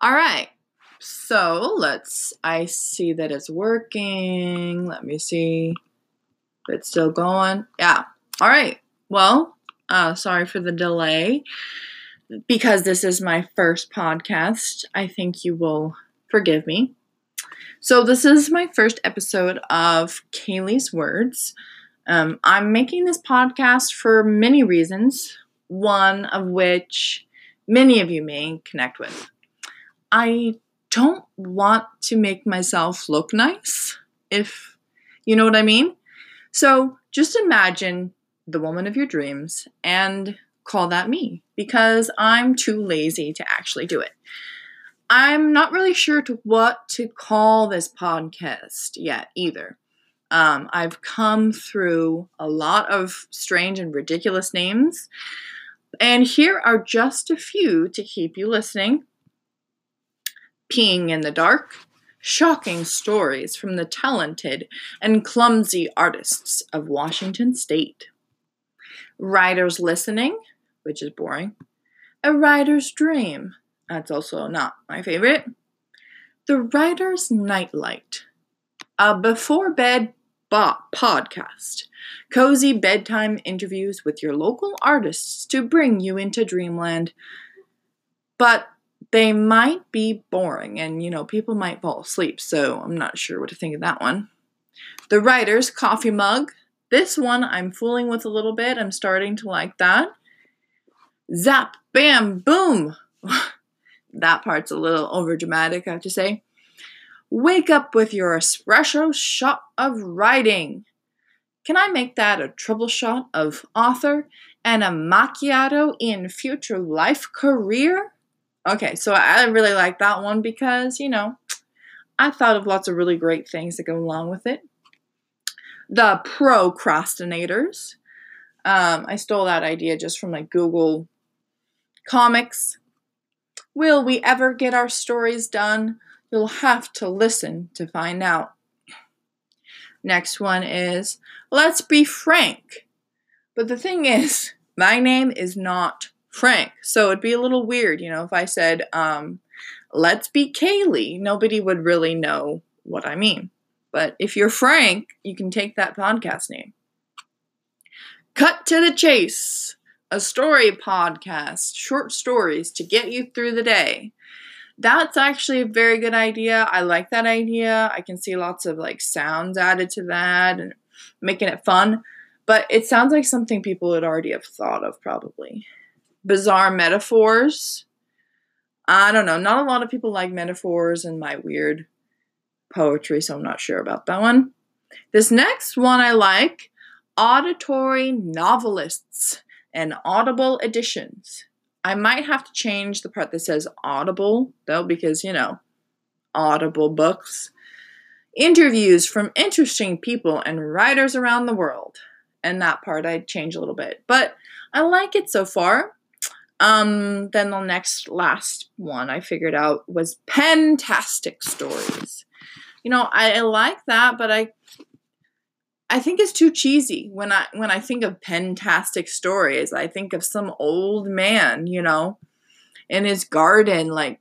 All right. So let's, I see that it's working. Let me see it's still going. Yeah. All right. Well, uh, sorry for the delay. Because this is my first podcast, I think you will forgive me. So, this is my first episode of Kaylee's Words. Um, I'm making this podcast for many reasons, one of which many of you may connect with. I don't want to make myself look nice, if you know what I mean. So just imagine the woman of your dreams and call that me because I'm too lazy to actually do it. I'm not really sure to what to call this podcast yet either. Um, I've come through a lot of strange and ridiculous names, and here are just a few to keep you listening Peeing in the Dark, Shocking Stories from the Talented and Clumsy Artists of Washington State, Writer's Listening, which is boring, A Writer's Dream, that's also not my favorite, The Writer's Nightlight, a before bed Bot podcast. Cozy bedtime interviews with your local artists to bring you into dreamland. But they might be boring and, you know, people might fall asleep, so I'm not sure what to think of that one. The writer's coffee mug. This one I'm fooling with a little bit. I'm starting to like that. Zap, bam, boom. that part's a little over dramatic, I have to say. Wake up with your espresso shot of writing. Can I make that a triple shot of author and a macchiato in future life career? Okay, so I really like that one because, you know, I thought of lots of really great things that go along with it. The procrastinators. Um, I stole that idea just from like Google Comics. Will we ever get our stories done? You'll have to listen to find out. Next one is Let's Be Frank. But the thing is, my name is not Frank. So it'd be a little weird, you know, if I said, um, let's be Kaylee. Nobody would really know what I mean. But if you're Frank, you can take that podcast name. Cut to the chase. A story podcast, short stories to get you through the day. That's actually a very good idea. I like that idea. I can see lots of like sounds added to that and making it fun. But it sounds like something people would already have thought of, probably bizarre metaphors. I don't know. Not a lot of people like metaphors and my weird poetry, so I'm not sure about that one. This next one I like auditory novelists and audible editions. I might have to change the part that says audible, though, because, you know, audible books. Interviews from interesting people and writers around the world. And that part I'd change a little bit. But I like it so far. Um, then the next last one I figured out was pentastic stories. You know, I, I like that, but I I think it's too cheesy when I when I think of pentastic stories. I think of some old man, you know, in his garden, like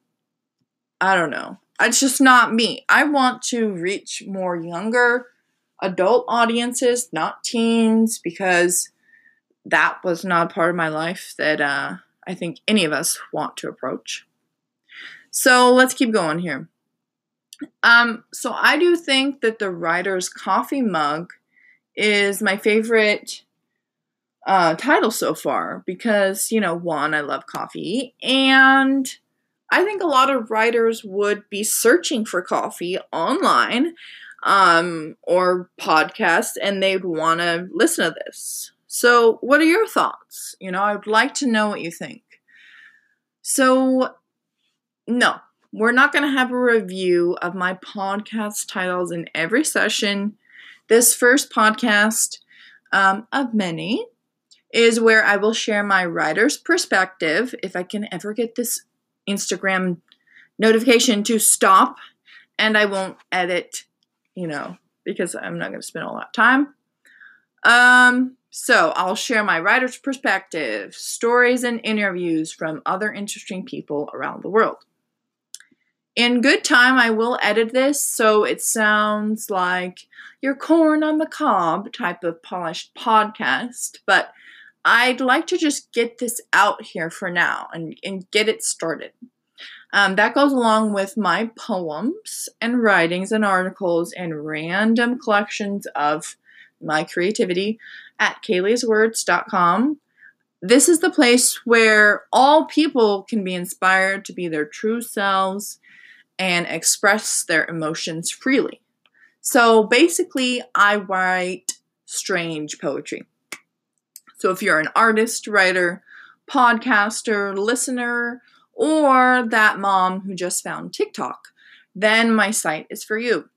I don't know. It's just not me. I want to reach more younger adult audiences, not teens, because that was not part of my life that uh, I think any of us want to approach. So let's keep going here. Um, so I do think that the writer's coffee mug is my favorite uh, title so far because, you know, one, I love coffee, and I think a lot of writers would be searching for coffee online um, or podcasts and they'd want to listen to this. So, what are your thoughts? You know, I'd like to know what you think. So, no, we're not going to have a review of my podcast titles in every session. This first podcast um, of many is where I will share my writer's perspective. If I can ever get this Instagram notification to stop and I won't edit, you know, because I'm not going to spend a lot of time. Um, so I'll share my writer's perspective, stories, and interviews from other interesting people around the world. In good time, I will edit this so it sounds like your corn on the cob type of polished podcast, but I'd like to just get this out here for now and, and get it started. Um, that goes along with my poems and writings and articles and random collections of my creativity at kayleyswords.com. This is the place where all people can be inspired to be their true selves and express their emotions freely. So basically, I write strange poetry. So if you're an artist, writer, podcaster, listener, or that mom who just found TikTok, then my site is for you.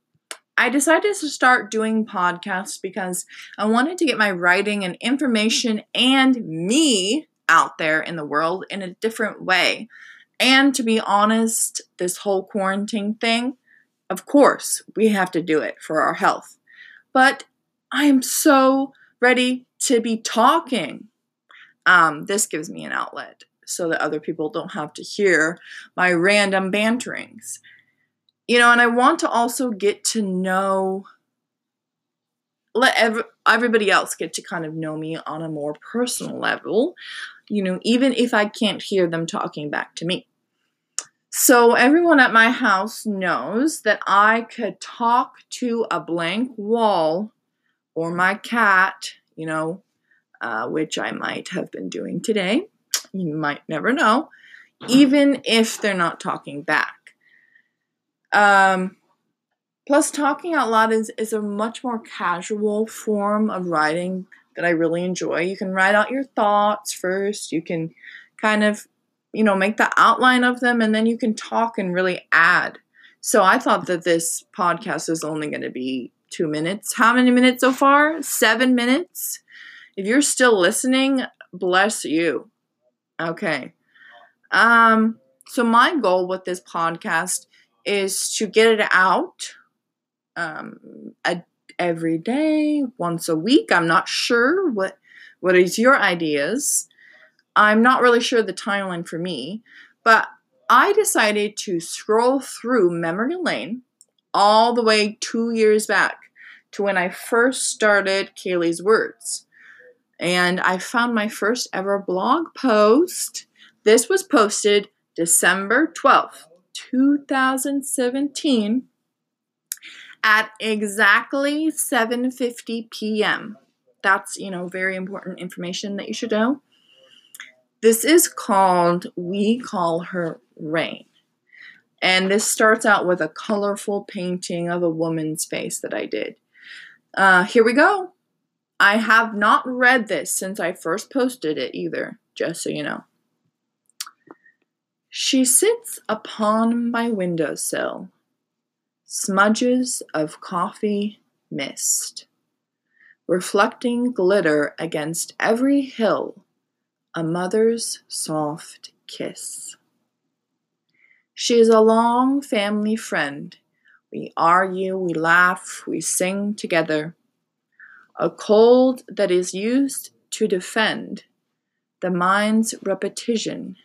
I decided to start doing podcasts because I wanted to get my writing and information and me out there in the world in a different way. And to be honest, this whole quarantine thing, of course, we have to do it for our health. But I am so ready to be talking. Um, this gives me an outlet so that other people don't have to hear my random banterings. You know, and I want to also get to know, let ev- everybody else get to kind of know me on a more personal level, you know, even if I can't hear them talking back to me. So everyone at my house knows that I could talk to a blank wall or my cat, you know, uh, which I might have been doing today. You might never know, even if they're not talking back. Um, plus, talking out loud is, is a much more casual form of writing that I really enjoy. You can write out your thoughts first, you can kind of you know, make the outline of them and then you can talk and really add. So I thought that this podcast is only going to be two minutes. How many minutes so far? Seven minutes? If you're still listening, bless you. Okay. Um, so my goal with this podcast is to get it out um, a, every day, once a week. I'm not sure what what is your ideas. I'm not really sure the timeline for me, but I decided to scroll through memory lane all the way two years back to when I first started Kaylee's Words. And I found my first ever blog post. This was posted December 12th, 2017 at exactly 7:50 p.m. That's, you know, very important information that you should know. This is called We Call Her Rain. And this starts out with a colorful painting of a woman's face that I did. Uh, here we go. I have not read this since I first posted it either, just so you know. She sits upon my windowsill, smudges of coffee mist, reflecting glitter against every hill a mother's soft kiss. She is a long family friend. We argue, we laugh, we sing together. A cold that is used to defend the mind's repetition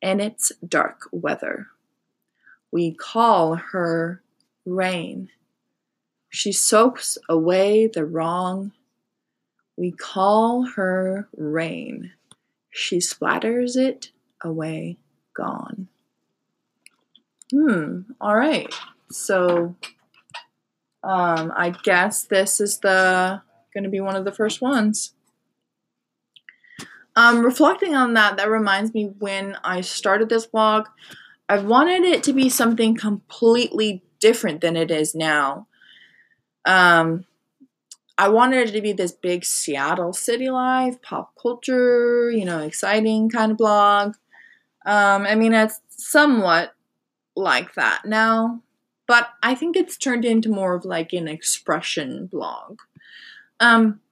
in its dark weather. We call her rain. She soaks away the wrong. We call her rain. She splatters it away, gone. Hmm, all right. So, um, I guess this is the going to be one of the first ones. Um, reflecting on that, that reminds me when I started this blog, I wanted it to be something completely different than it is now. Um, I wanted it to be this big Seattle city life, pop culture, you know, exciting kind of blog. Um, I mean, it's somewhat like that now, but I think it's turned into more of like an expression blog. Um,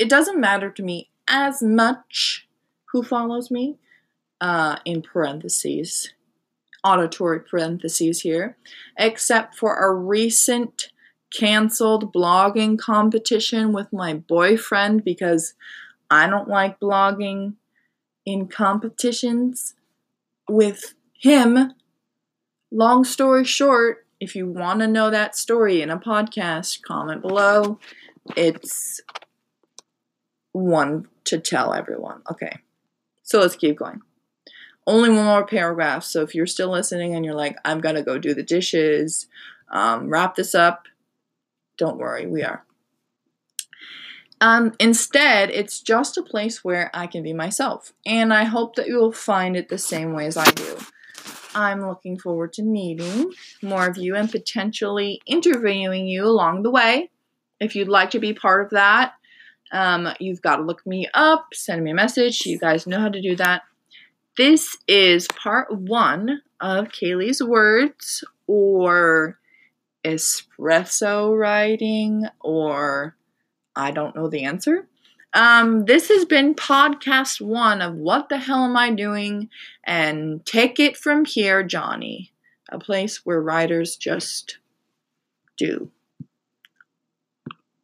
it doesn't matter to me as much who follows me, uh, in parentheses, auditory parentheses here, except for a recent canceled blogging competition with my boyfriend because I don't like blogging in competitions with him long story short, if you want to know that story in a podcast, comment below. It's one to tell everyone. Okay. So let's keep going. Only one more paragraph. So if you're still listening and you're like, I'm going to go do the dishes, um, wrap this up, don't worry, we are. Um, instead, it's just a place where I can be myself. And I hope that you'll find it the same way as I do. I'm looking forward to meeting more of you and potentially interviewing you along the way. If you'd like to be part of that, um, you've got to look me up, send me a message. You guys know how to do that. This is part one of Kaylee's words or espresso writing or I don't know the answer. Um, this has been podcast one of What the Hell Am I Doing? And Take It From Here, Johnny, a place where writers just do.